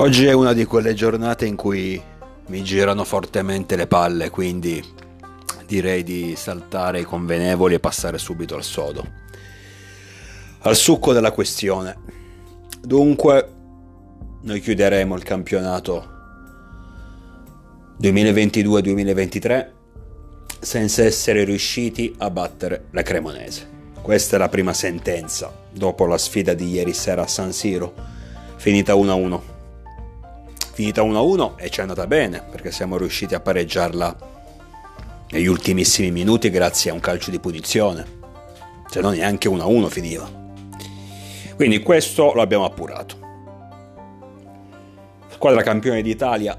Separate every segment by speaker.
Speaker 1: Oggi è una di quelle giornate in cui mi girano fortemente le palle, quindi direi di saltare i convenevoli e passare subito al sodo. Al succo della questione. Dunque, noi chiuderemo il campionato 2022-2023 senza essere riusciti a battere la Cremonese. Questa è la prima sentenza dopo la sfida di ieri sera a San Siro, finita 1-1 finita 1-1 e ci è andata bene perché siamo riusciti a pareggiarla negli ultimissimi minuti grazie a un calcio di punizione. Se no neanche 1-1 finiva. Quindi questo lo abbiamo appurato. Squadra campione d'Italia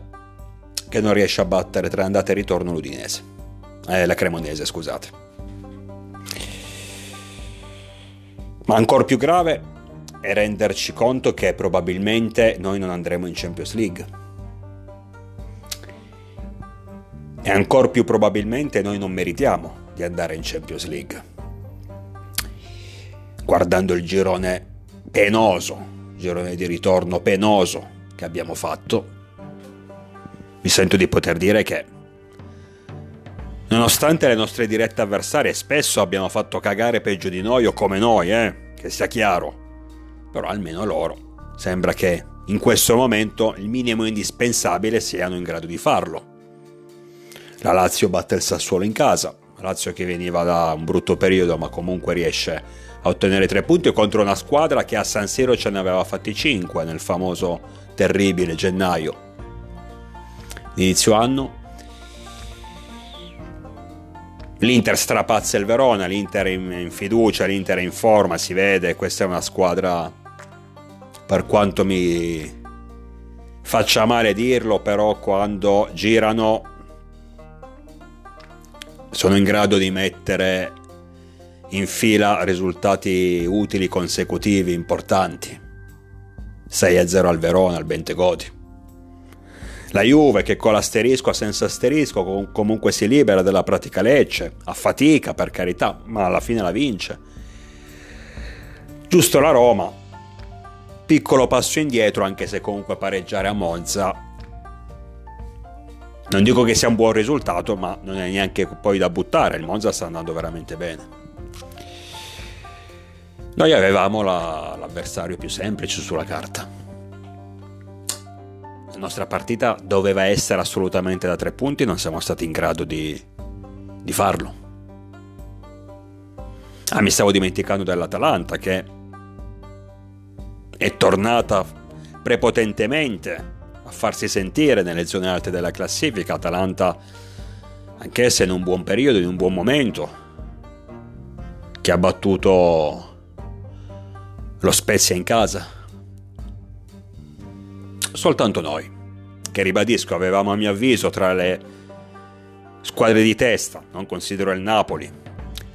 Speaker 1: che non riesce a battere tra andata e ritorno l'Udinese. Eh, la Cremonese, scusate. Ma ancora più grave e renderci conto che probabilmente noi non andremo in Champions League. E ancora più probabilmente noi non meritiamo di andare in Champions League. Guardando il girone penoso, girone di ritorno penoso che abbiamo fatto, mi sento di poter dire che nonostante le nostre dirette avversarie spesso abbiano fatto cagare peggio di noi o come noi, eh, che sia chiaro, però almeno loro sembra che in questo momento il minimo indispensabile siano in grado di farlo. La Lazio batte il Sassuolo in casa, la Lazio che veniva da un brutto periodo ma comunque riesce a ottenere tre punti contro una squadra che a San Siro ce ne aveva fatti cinque nel famoso terribile gennaio. Inizio anno. L'Inter strapazza il Verona, l'Inter in fiducia, l'Inter in forma, si vede, questa è una squadra per quanto mi faccia male dirlo, però quando girano sono in grado di mettere in fila risultati utili consecutivi importanti. 6-0 al Verona, al Bentegodi. La Juve che con l'asterisco senza asterisco comunque si libera della pratica Lecce, a fatica per carità, ma alla fine la vince. Giusto la Roma piccolo passo indietro, anche se comunque pareggiare a Monza non dico che sia un buon risultato, ma non è neanche poi da buttare. Il Monza sta andando veramente bene. Noi avevamo la, l'avversario più semplice sulla carta. La nostra partita doveva essere assolutamente da tre punti, non siamo stati in grado di, di farlo. Ah, mi stavo dimenticando dell'Atalanta che è tornata prepotentemente a farsi sentire nelle zone alte della classifica. Atalanta, anch'essa in un buon periodo, in un buon momento, che ha battuto lo Spezia in casa. Soltanto noi, che ribadisco, avevamo a mio avviso tra le squadre di testa, non considero il Napoli,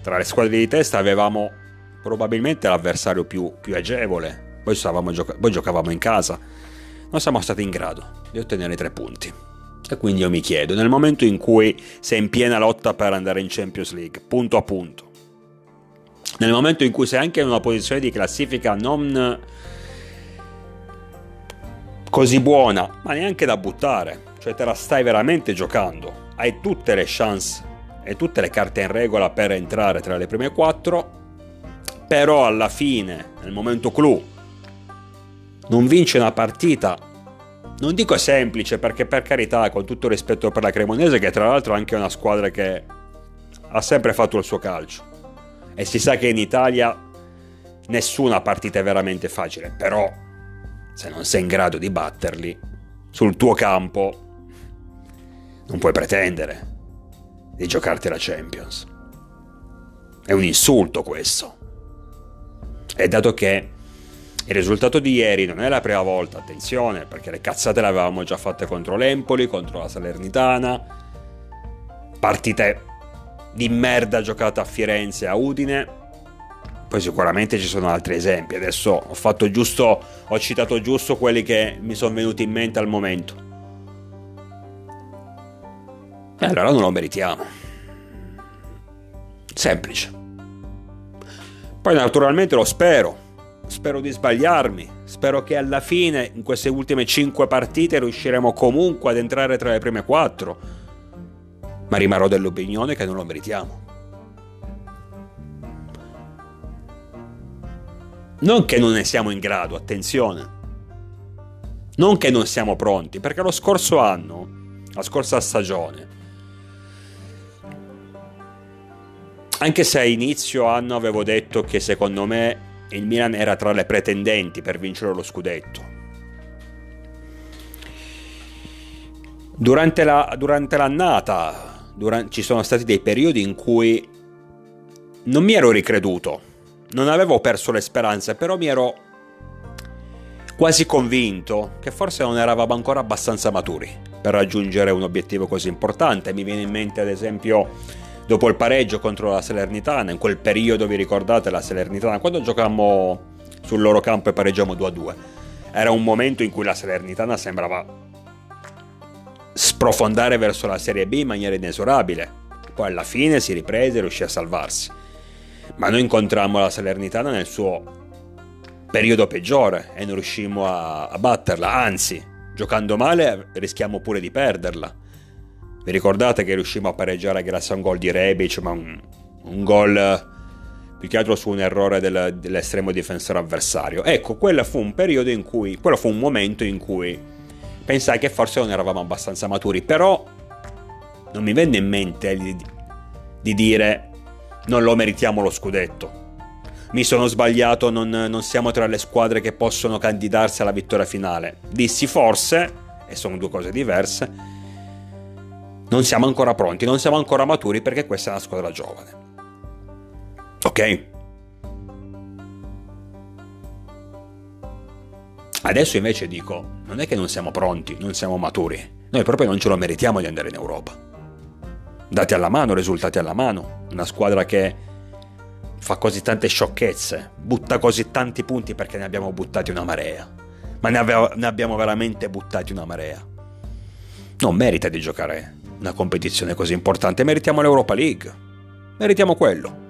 Speaker 1: tra le squadre di testa avevamo probabilmente l'avversario più, più agevole poi, gioca- poi giocavamo in casa, non siamo stati in grado di ottenere tre punti. E quindi io mi chiedo, nel momento in cui sei in piena lotta per andare in Champions League, punto a punto, nel momento in cui sei anche in una posizione di classifica non così buona, ma neanche da buttare, cioè te la stai veramente giocando, hai tutte le chance e tutte le carte in regola per entrare tra le prime quattro, però alla fine, nel momento clou, non vince una partita, non dico semplice perché per carità, con tutto rispetto per la Cremonese, che tra l'altro è anche una squadra che ha sempre fatto il suo calcio, e si sa che in Italia nessuna partita è veramente facile, però se non sei in grado di batterli sul tuo campo, non puoi pretendere di giocarti la Champions. È un insulto questo. E dato che il risultato di ieri non è la prima volta, attenzione, perché le cazzate le avevamo già fatte contro l'Empoli, contro la Salernitana, partite di merda giocate a Firenze, a Udine. Poi sicuramente ci sono altri esempi. Adesso ho fatto giusto, ho citato giusto quelli che mi sono venuti in mente al momento. E allora non lo meritiamo. Semplice. Poi naturalmente lo spero spero di sbagliarmi, spero che alla fine in queste ultime 5 partite riusciremo comunque ad entrare tra le prime 4, ma rimarrò dell'opinione che non lo meritiamo. Non che non ne siamo in grado, attenzione. Non che non siamo pronti, perché lo scorso anno, la scorsa stagione, anche se a inizio anno avevo detto che secondo me il Milan era tra le pretendenti per vincere lo scudetto. Durante, la, durante l'annata durante, ci sono stati dei periodi in cui non mi ero ricreduto, non avevo perso le speranze, però mi ero quasi convinto che forse non eravamo ancora abbastanza maturi per raggiungere un obiettivo così importante. Mi viene in mente ad esempio dopo il pareggio contro la Salernitana, in quel periodo vi ricordate la Salernitana, quando giocammo sul loro campo e pareggiamo 2-2, era un momento in cui la Salernitana sembrava sprofondare verso la Serie B in maniera inesorabile, poi alla fine si riprese e riuscì a salvarsi. Ma noi incontrammo la Salernitana nel suo periodo peggiore e non riuscimmo a, a batterla, anzi, giocando male rischiamo pure di perderla vi ricordate che riuscimmo a pareggiare grazie a un gol di Rebic, ma un, un gol più che altro su un errore del, dell'estremo difensore avversario. Ecco, quello fu un periodo in cui, quello fu un momento in cui pensai che forse non eravamo abbastanza maturi, però non mi venne in mente di, di dire non lo meritiamo lo scudetto. Mi sono sbagliato, non, non siamo tra le squadre che possono candidarsi alla vittoria finale. Dissi forse, e sono due cose diverse, non siamo ancora pronti, non siamo ancora maturi perché questa è una squadra giovane. Ok? Adesso invece dico, non è che non siamo pronti, non siamo maturi, noi proprio non ce lo meritiamo di andare in Europa. Dati alla mano, risultati alla mano, una squadra che fa così tante sciocchezze, butta così tanti punti perché ne abbiamo buttati una marea. Ma ne, ave- ne abbiamo veramente buttati una marea. Non merita di giocare una competizione così importante, meritiamo l'Europa League. Meritiamo quello.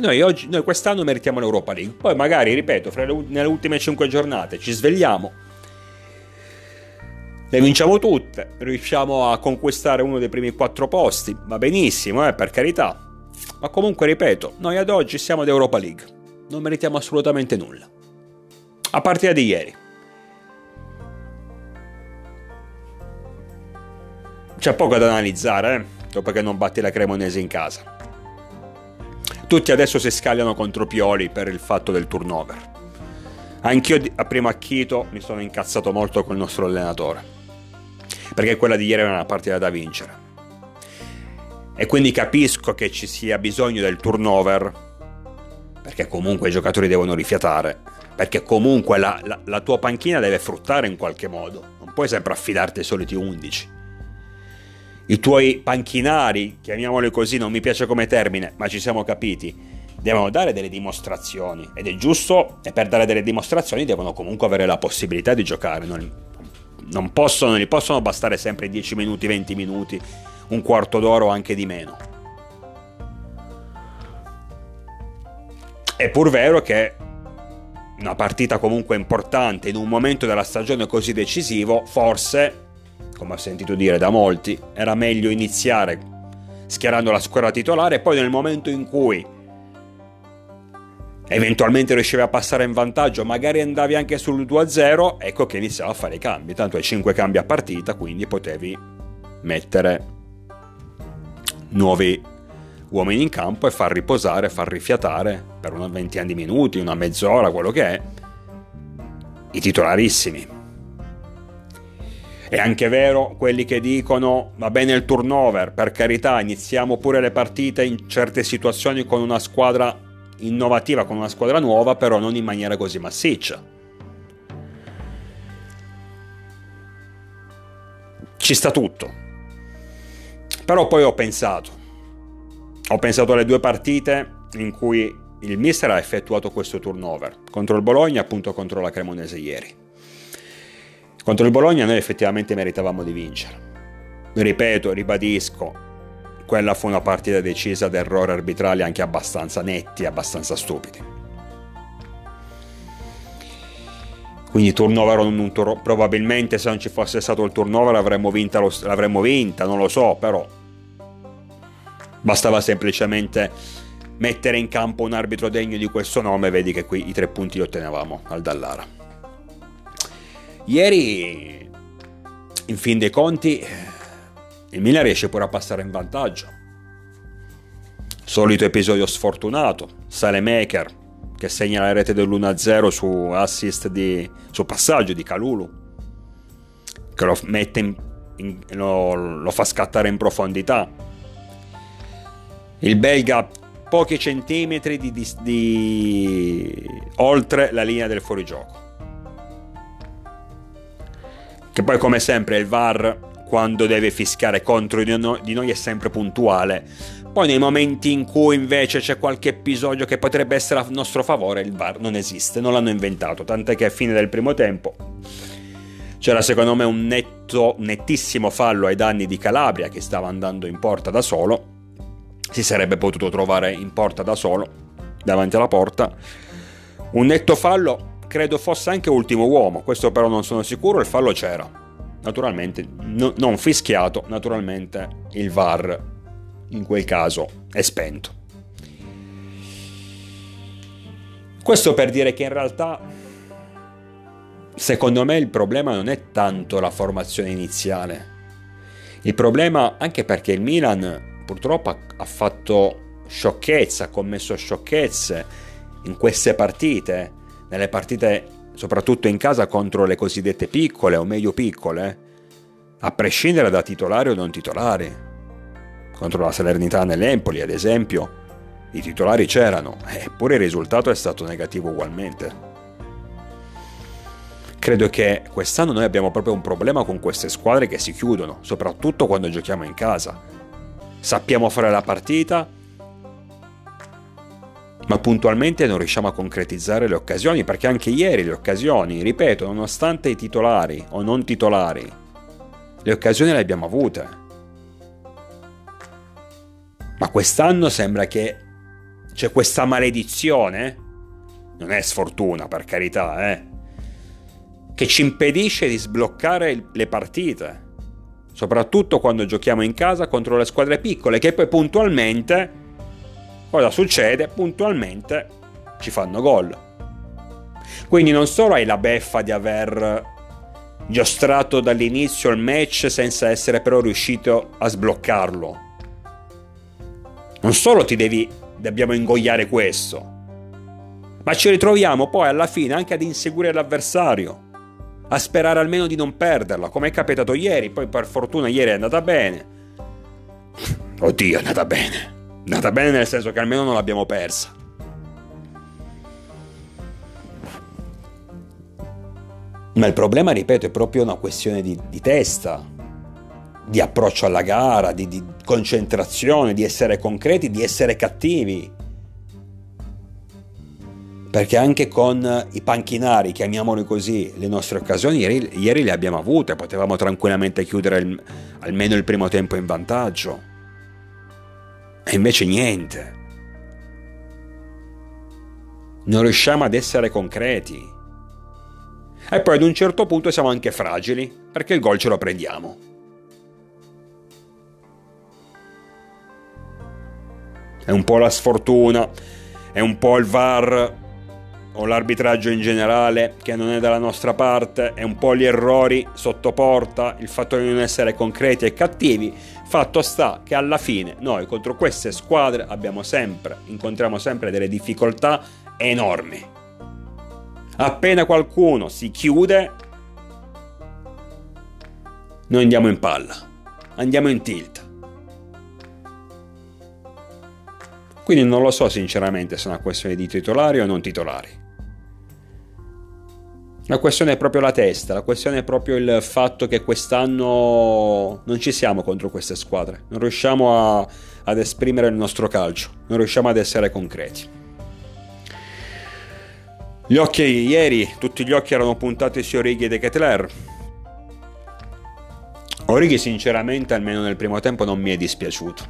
Speaker 1: Noi, oggi, noi quest'anno meritiamo l'Europa League. Poi magari, ripeto, le, nelle ultime 5 giornate ci svegliamo, le vinciamo tutte, riusciamo a conquistare uno dei primi 4 posti, va benissimo, eh, per carità. Ma comunque, ripeto, noi ad oggi siamo ad Europa League. Non meritiamo assolutamente nulla. A partire di ieri. C'è poco da analizzare, eh? dopo che non batti la Cremonese in casa. Tutti adesso si scagliano contro Pioli per il fatto del turnover. Anch'io a primo acchito mi sono incazzato molto col nostro allenatore, perché quella di ieri era una partita da vincere. E quindi capisco che ci sia bisogno del turnover, perché comunque i giocatori devono rifiatare, perché comunque la, la, la tua panchina deve fruttare in qualche modo, non puoi sempre affidarti ai soliti 11 i tuoi panchinari, chiamiamoli così, non mi piace come termine, ma ci siamo capiti, devono dare delle dimostrazioni ed è giusto e per dare delle dimostrazioni devono comunque avere la possibilità di giocare, non, non possono, non gli possono bastare sempre 10 minuti, 20 minuti, un quarto d'ora o anche di meno. È pur vero che una partita comunque importante in un momento della stagione così decisivo, forse come ho sentito dire da molti, era meglio iniziare schierando la squadra titolare e poi nel momento in cui eventualmente riuscivi a passare in vantaggio, magari andavi anche sul 2-0, ecco che iniziava a fare i cambi. Tanto hai 5 cambi a partita, quindi potevi mettere nuovi uomini in campo e far riposare, far rifiatare per una ventina di minuti, una mezz'ora, quello che è, i titolarissimi. È anche vero quelli che dicono va bene il turnover, per carità, iniziamo pure le partite in certe situazioni con una squadra innovativa, con una squadra nuova, però non in maniera così massiccia. Ci sta tutto. Però poi ho pensato. Ho pensato alle due partite in cui il mister ha effettuato questo turnover, contro il Bologna e appunto contro la Cremonese ieri. Contro il Bologna noi effettivamente meritavamo di vincere. Ripeto, ribadisco, quella fu una partita decisa da errori arbitrali anche abbastanza netti, abbastanza stupidi. Quindi turnover o non tur- probabilmente se non ci fosse stato il turnover l'avremmo vinta, lo, l'avremmo vinta, non lo so, però bastava semplicemente mettere in campo un arbitro degno di questo nome, vedi che qui i tre punti li ottenevamo al Dallara. Ieri, in fin dei conti, il Milan riesce pure a passare in vantaggio. Solito episodio sfortunato, Salemaker che segna la rete dell'1-0 su assist di, su passaggio di Calulu, che lo, in, in, lo, lo fa scattare in profondità. Il belga pochi centimetri di, di, di, oltre la linea del fuorigioco. Che poi come sempre il VAR quando deve fischiare contro di noi è sempre puntuale. Poi nei momenti in cui invece c'è qualche episodio che potrebbe essere a nostro favore, il VAR non esiste, non l'hanno inventato, tant'è che a fine del primo tempo c'era secondo me un netto, nettissimo fallo ai danni di Calabria che stava andando in porta da solo, si sarebbe potuto trovare in porta da solo, davanti alla porta. Un netto fallo, credo fosse anche ultimo uomo, questo però non sono sicuro, il fallo c'era naturalmente no, non fischiato, naturalmente il VAR in quel caso è spento. Questo per dire che in realtà secondo me il problema non è tanto la formazione iniziale. Il problema anche perché il Milan purtroppo ha fatto sciocchezza, ha commesso sciocchezze in queste partite, nelle partite soprattutto in casa contro le cosiddette piccole o medio piccole, a prescindere da titolari o non titolari. Contro la Salernità nell'Empoli, ad esempio, i titolari c'erano, eppure il risultato è stato negativo ugualmente. Credo che quest'anno noi abbiamo proprio un problema con queste squadre che si chiudono, soprattutto quando giochiamo in casa. Sappiamo fare la partita, ma puntualmente non riusciamo a concretizzare le occasioni perché anche ieri le occasioni, ripeto, nonostante i titolari o non titolari, le occasioni le abbiamo avute. Ma quest'anno sembra che c'è questa maledizione, non è sfortuna per carità, eh, che ci impedisce di sbloccare le partite, soprattutto quando giochiamo in casa contro le squadre piccole che poi puntualmente Cosa succede? Puntualmente ci fanno gol. Quindi non solo hai la beffa di aver giostrato dall'inizio il match senza essere però riuscito a sbloccarlo. Non solo ti devi dobbiamo ingoiare questo, ma ci ritroviamo poi alla fine anche ad inseguire l'avversario, a sperare almeno di non perderla, come è capitato ieri, poi per fortuna ieri è andata bene. Oddio, è andata bene. Nata bene nel senso che almeno non l'abbiamo persa. Ma il problema, ripeto, è proprio una questione di, di testa, di approccio alla gara, di, di concentrazione, di essere concreti, di essere cattivi. Perché anche con i panchinari, chiamiamoli così, le nostre occasioni ieri, ieri le abbiamo avute, potevamo tranquillamente chiudere il, almeno il primo tempo in vantaggio. E invece niente. Non riusciamo ad essere concreti. E poi ad un certo punto siamo anche fragili, perché il gol ce lo prendiamo. È un po' la sfortuna, è un po' il VAR o l'arbitraggio in generale che non è dalla nostra parte, è un po' gli errori sotto porta, il fatto di non essere concreti e cattivi, fatto sta che alla fine noi contro queste squadre abbiamo sempre, incontriamo sempre delle difficoltà enormi. Appena qualcuno si chiude, noi andiamo in palla, andiamo in tilt. Quindi non lo so sinceramente se è una questione di titolari o non titolari. La questione è proprio la testa, la questione è proprio il fatto che quest'anno non ci siamo contro queste squadre, non riusciamo a, ad esprimere il nostro calcio, non riusciamo ad essere concreti. Gli occhi ieri, tutti gli occhi erano puntati su Orighi e De Ketler. Orighi sinceramente almeno nel primo tempo non mi è dispiaciuto.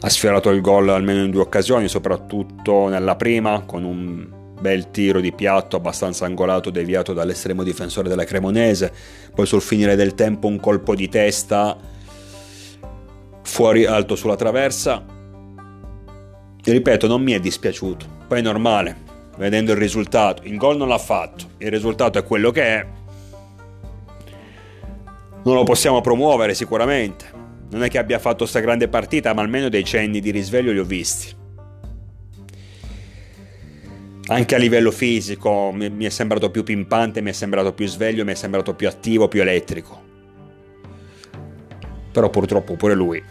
Speaker 1: Ha sfiorato il gol almeno in due occasioni, soprattutto nella prima con un bel tiro di piatto abbastanza angolato deviato dall'estremo difensore della Cremonese, poi sul finire del tempo un colpo di testa fuori alto sulla traversa. E ripeto, non mi è dispiaciuto, poi è normale, vedendo il risultato, il gol non l'ha fatto, il risultato è quello che è. Non lo possiamo promuovere sicuramente. Non è che abbia fatto questa grande partita, ma almeno dei cenni di risveglio li ho visti anche a livello fisico mi, è sembrato più pimpante, mi è sembrato più sveglio, mi è sembrato più attivo, più elettrico. Però purtroppo pure lui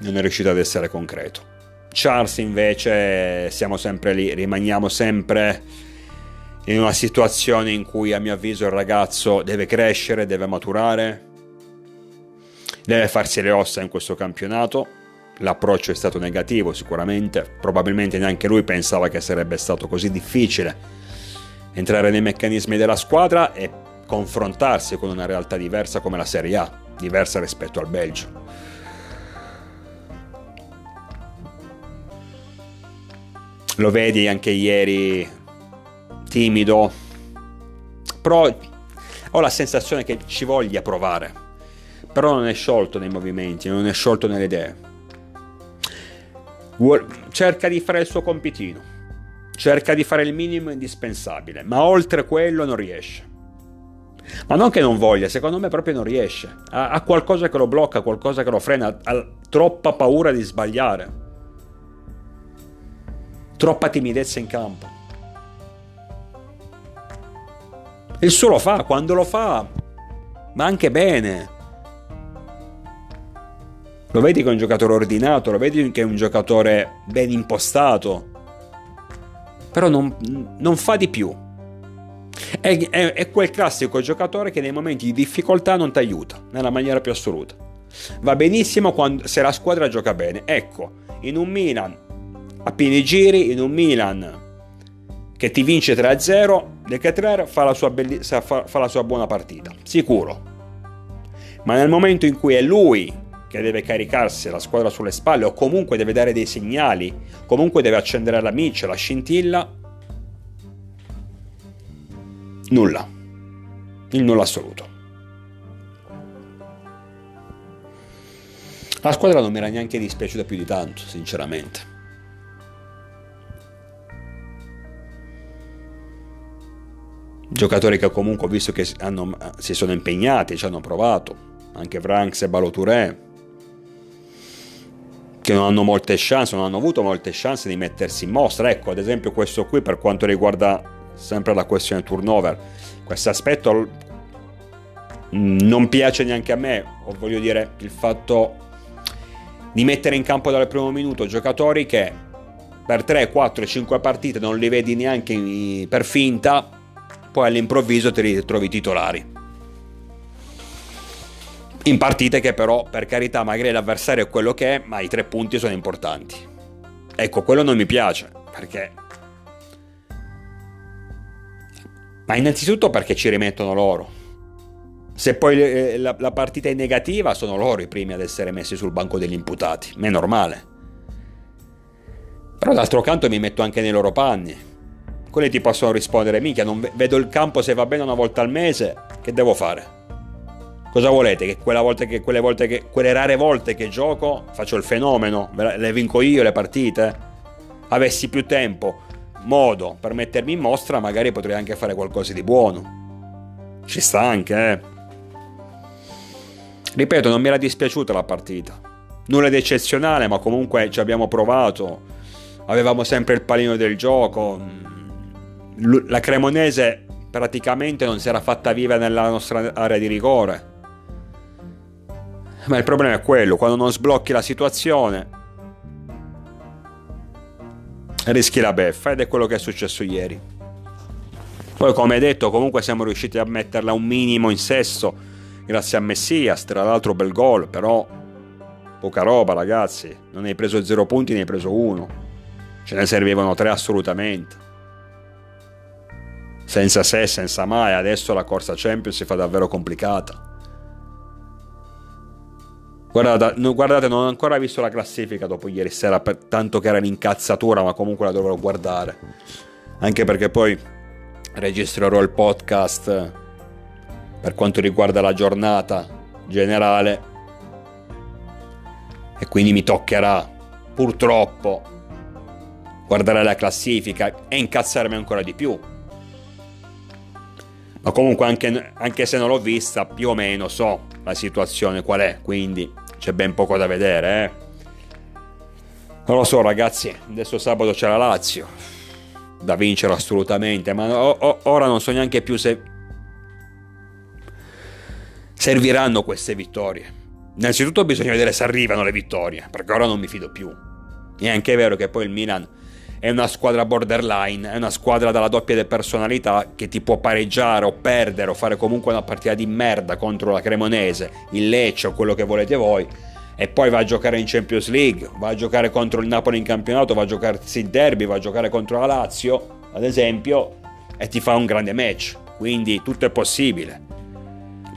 Speaker 1: non è riuscito ad essere concreto. Charles invece siamo sempre lì, rimaniamo sempre in una situazione in cui a mio avviso il ragazzo deve crescere, deve maturare, deve farsi le ossa in questo campionato L'approccio è stato negativo sicuramente, probabilmente neanche lui pensava che sarebbe stato così difficile entrare nei meccanismi della squadra e confrontarsi con una realtà diversa come la Serie A, diversa rispetto al Belgio. Lo vedi anche ieri timido, però ho la sensazione che ci voglia provare, però non è sciolto nei movimenti, non è sciolto nelle idee cerca di fare il suo compitino, cerca di fare il minimo indispensabile, ma oltre quello non riesce. Ma non che non voglia, secondo me proprio non riesce. Ha, ha qualcosa che lo blocca, qualcosa che lo frena, ha troppa paura di sbagliare. Troppa timidezza in campo. Il suo lo fa, quando lo fa, ma anche bene. Lo vedi che è un giocatore ordinato, lo vedi che è un giocatore ben impostato, però non, non fa di più. È, è, è, quel classico giocatore che nei momenti di difficoltà non ti aiuta, nella maniera più assoluta. Va benissimo quando, se la squadra gioca bene. Ecco, in un Milan a pieni giri, in un Milan che ti vince 3-0, De Ketrer fa belli- fa, fa la sua buona partita, sicuro. Ma nel momento in cui è lui che deve caricarsi la squadra sulle spalle o comunque deve dare dei segnali, comunque deve accendere la miccia, la scintilla, nulla. Il nulla assoluto. La squadra non mi era neanche dispiaciuta più di tanto, sinceramente. Giocatori che comunque ho visto che hanno, si sono impegnati, ci hanno provato, anche Franks e Balotouré, che non hanno molte chance, non hanno avuto molte chance di mettersi in mostra. Ecco, ad esempio questo qui per quanto riguarda sempre la questione turnover, questo aspetto non piace neanche a me, o voglio dire il fatto di mettere in campo dal primo minuto giocatori che per 3, 4, 5 partite non li vedi neanche per finta, poi all'improvviso ti ritrovi titolari in partite che però, per carità, magari l'avversario è quello che è, ma i tre punti sono importanti. Ecco, quello non mi piace, perché... Ma innanzitutto perché ci rimettono loro. Se poi eh, la, la partita è negativa, sono loro i primi ad essere messi sul banco degli imputati, ma è normale. Però d'altro canto mi metto anche nei loro panni. Quelli ti possono rispondere, minchia, non vedo il campo se va bene una volta al mese, che devo fare? Cosa volete? Che, che, quelle, volte che, quelle rare volte che gioco faccio il fenomeno, le vinco io le partite? Avessi più tempo, modo per mettermi in mostra, magari potrei anche fare qualcosa di buono. Ci sta anche, eh. Ripeto, non mi era dispiaciuta la partita. Nulla di eccezionale, ma comunque ci abbiamo provato. Avevamo sempre il palino del gioco. La Cremonese praticamente non si era fatta viva nella nostra area di rigore ma il problema è quello, quando non sblocchi la situazione rischi la beffa ed è quello che è successo ieri. Poi come detto comunque siamo riusciti a metterla un minimo in sesso grazie a Messias, tra l'altro bel gol, però poca roba ragazzi, non hai preso 0 punti, ne hai preso uno, ce ne servivano tre assolutamente. Senza se, senza mai, adesso la corsa Champions si fa davvero complicata. Guardate, no, guardate, non ho ancora visto la classifica dopo ieri sera, per tanto che era in incazzatura, ma comunque la dovrò guardare. anche perché poi registrerò il podcast per quanto riguarda la giornata generale e quindi mi toccherà purtroppo guardare la classifica e incazzarmi ancora di più. Ma comunque anche, anche se non l'ho vista, più o meno so la situazione qual è, quindi c'è ben poco da vedere. Eh? Non lo so ragazzi, adesso sabato c'è la Lazio, da vincere assolutamente, ma o, o, ora non so neanche più se serviranno queste vittorie. Innanzitutto bisogna vedere se arrivano le vittorie, perché ora non mi fido più. E anche è vero che poi il Milan è una squadra borderline, è una squadra dalla doppia di personalità che ti può pareggiare o perdere o fare comunque una partita di merda contro la Cremonese, il Lecce o quello che volete voi e poi va a giocare in Champions League, va a giocare contro il Napoli in campionato, va a giocare il derby, va a giocare contro la Lazio, ad esempio, e ti fa un grande match. Quindi tutto è possibile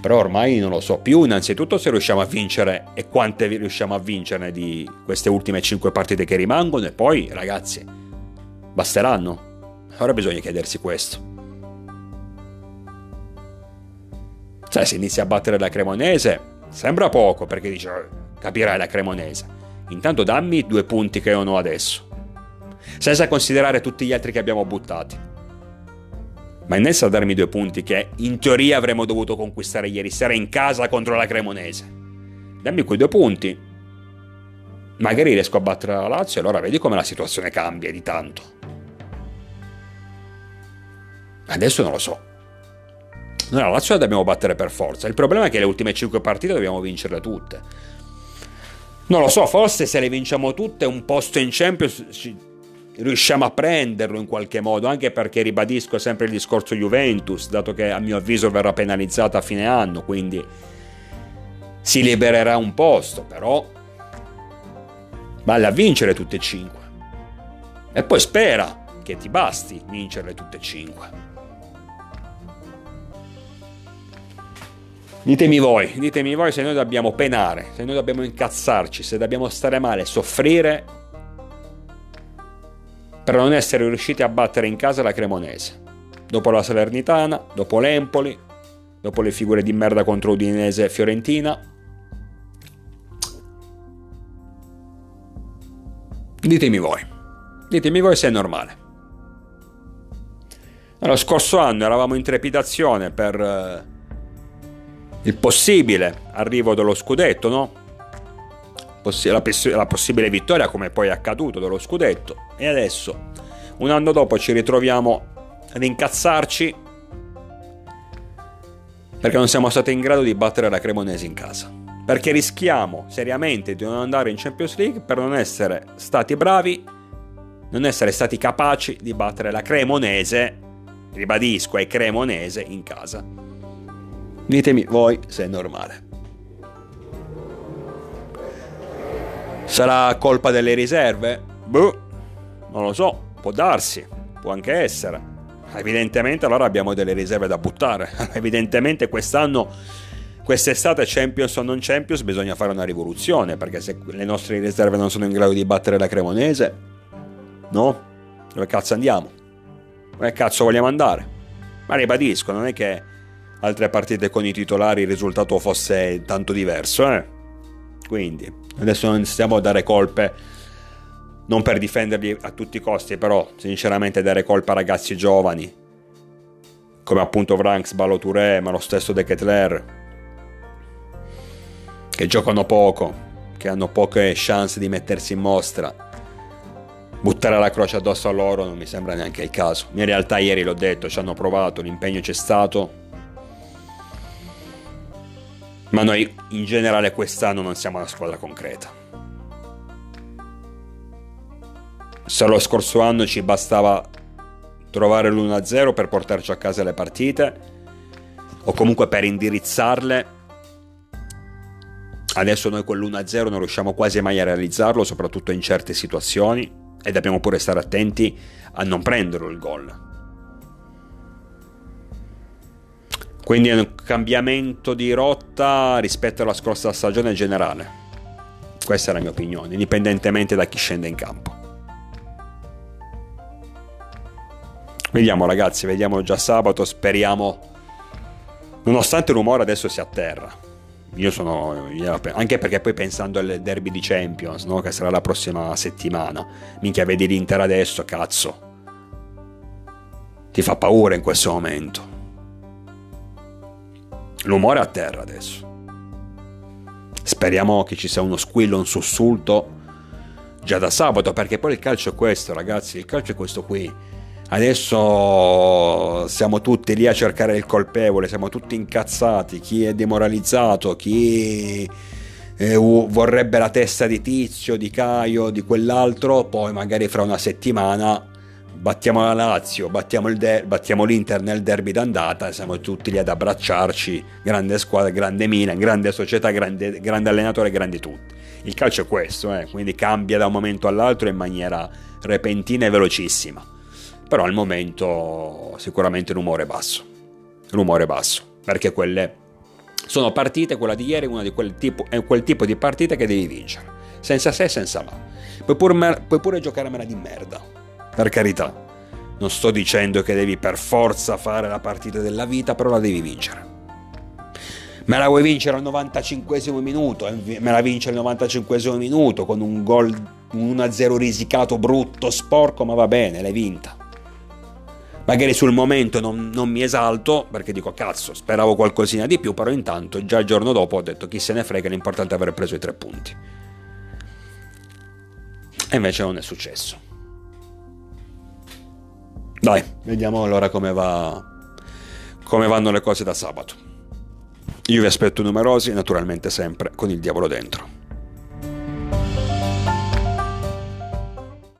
Speaker 1: però ormai non lo so più innanzitutto se riusciamo a vincere e quante riusciamo a vincerne di queste ultime 5 partite che rimangono e poi ragazzi basteranno ora bisogna chiedersi questo cioè se inizia a battere la Cremonese sembra poco perché dice capirai la Cremonese intanto dammi due punti che non ho adesso senza considerare tutti gli altri che abbiamo buttati ma inizia a darmi due punti che in teoria avremmo dovuto conquistare ieri sera in casa contro la Cremonese. Dammi quei due punti. Magari riesco a battere la Lazio e allora vedi come la situazione cambia di tanto. Adesso non lo so. Noi la Lazio la dobbiamo battere per forza. Il problema è che le ultime 5 partite dobbiamo vincerle tutte. Non lo so, forse se le vinciamo tutte un posto in Champions riusciamo a prenderlo in qualche modo, anche perché ribadisco sempre il discorso Juventus, dato che a mio avviso verrà penalizzata a fine anno, quindi si libererà un posto, però vale a vincere tutte e cinque. E poi spera che ti basti vincerle tutte e cinque. Ditemi voi, ditemi voi se noi dobbiamo penare, se noi dobbiamo incazzarci, se dobbiamo stare male, soffrire per non essere riusciti a battere in casa la Cremonese. Dopo la Salernitana, dopo l'Empoli, dopo le figure di merda contro Udinese e Fiorentina. Ditemi voi, ditemi voi se è normale. Lo scorso anno eravamo in trepidazione per eh, il possibile arrivo dello scudetto, no? la, la possibile vittoria come poi è accaduto dello scudetto e adesso un anno dopo ci ritroviamo ad incazzarci perché non siamo stati in grado di battere la Cremonese in casa. Perché rischiamo seriamente di non andare in Champions League per non essere stati bravi, non essere stati capaci di battere la Cremonese, ribadisco, è Cremonese in casa. Ditemi voi se è normale. Sarà colpa delle riserve? Boh, non lo so, può darsi, può anche essere. Evidentemente allora abbiamo delle riserve da buttare. Evidentemente quest'anno, quest'estate Champions o non Champions, bisogna fare una rivoluzione, perché se le nostre riserve non sono in grado di battere la Cremonese, no? Dove cazzo andiamo? Dove cazzo vogliamo andare? Ma ribadisco, non è che altre partite con i titolari il risultato fosse tanto diverso, eh? Quindi, adesso non stiamo a dare colpe, non per difenderli a tutti i costi, però sinceramente dare colpa a ragazzi giovani, come appunto Vranks, Balotouré, ma lo stesso De Ketler, che giocano poco, che hanno poche chance di mettersi in mostra. Buttare la croce addosso a loro non mi sembra neanche il caso. In realtà ieri l'ho detto, ci hanno provato, l'impegno c'è stato, ma noi in generale quest'anno non siamo una squadra concreta. Se lo scorso anno ci bastava trovare l'1-0 per portarci a casa le partite, o comunque per indirizzarle, adesso noi con l'1-0 non riusciamo quasi mai a realizzarlo, soprattutto in certe situazioni, e dobbiamo pure stare attenti a non prenderlo il gol. Quindi è un cambiamento di rotta rispetto alla scorsa stagione generale. Questa è la mia opinione, indipendentemente da chi scende in campo. Vediamo ragazzi, vediamo già sabato, speriamo, nonostante il rumore adesso sia a terra. Io sono, anche perché poi pensando al derby di Champions, no? che sarà la prossima settimana, minchia vedi l'Inter adesso, cazzo. Ti fa paura in questo momento. L'umore a terra adesso. Speriamo che ci sia uno squillo, un sussulto già da sabato, perché poi il calcio è questo, ragazzi, il calcio è questo qui Adesso siamo tutti lì a cercare il colpevole, siamo tutti incazzati, chi è demoralizzato, chi eh, vorrebbe la testa di Tizio, di Caio, di quell'altro, poi magari fra una settimana battiamo la Lazio, battiamo, der- battiamo l'Inter nel derby d'andata, siamo tutti lì ad abbracciarci, grande squadra, grande mina, grande società, grande, grande allenatore, grandi tutti. Il calcio è questo, eh, quindi cambia da un momento all'altro in maniera repentina e velocissima però al momento sicuramente l'umore basso, l'umore basso, perché quelle sono partite, quella di ieri è una di quel tipo, è quel tipo di partite che devi vincere, senza se e senza ma. Puoi pure, puoi pure giocare a mela di merda, per carità. Non sto dicendo che devi per forza fare la partita della vita, però la devi vincere. Me la vuoi vincere al 95 minuto, me la vince al 95 minuto con un gol 1-0 risicato, brutto, sporco, ma va bene, l'hai vinta magari sul momento non, non, mi esalto perché dico cazzo speravo qualcosina di più però intanto già il giorno dopo ho detto chi se ne frega l'importante è aver preso i tre punti e invece non è successo dai. Vediamo allora come va come vanno le cose da sabato. Io vi aspetto numerosi naturalmente sempre con il diavolo dentro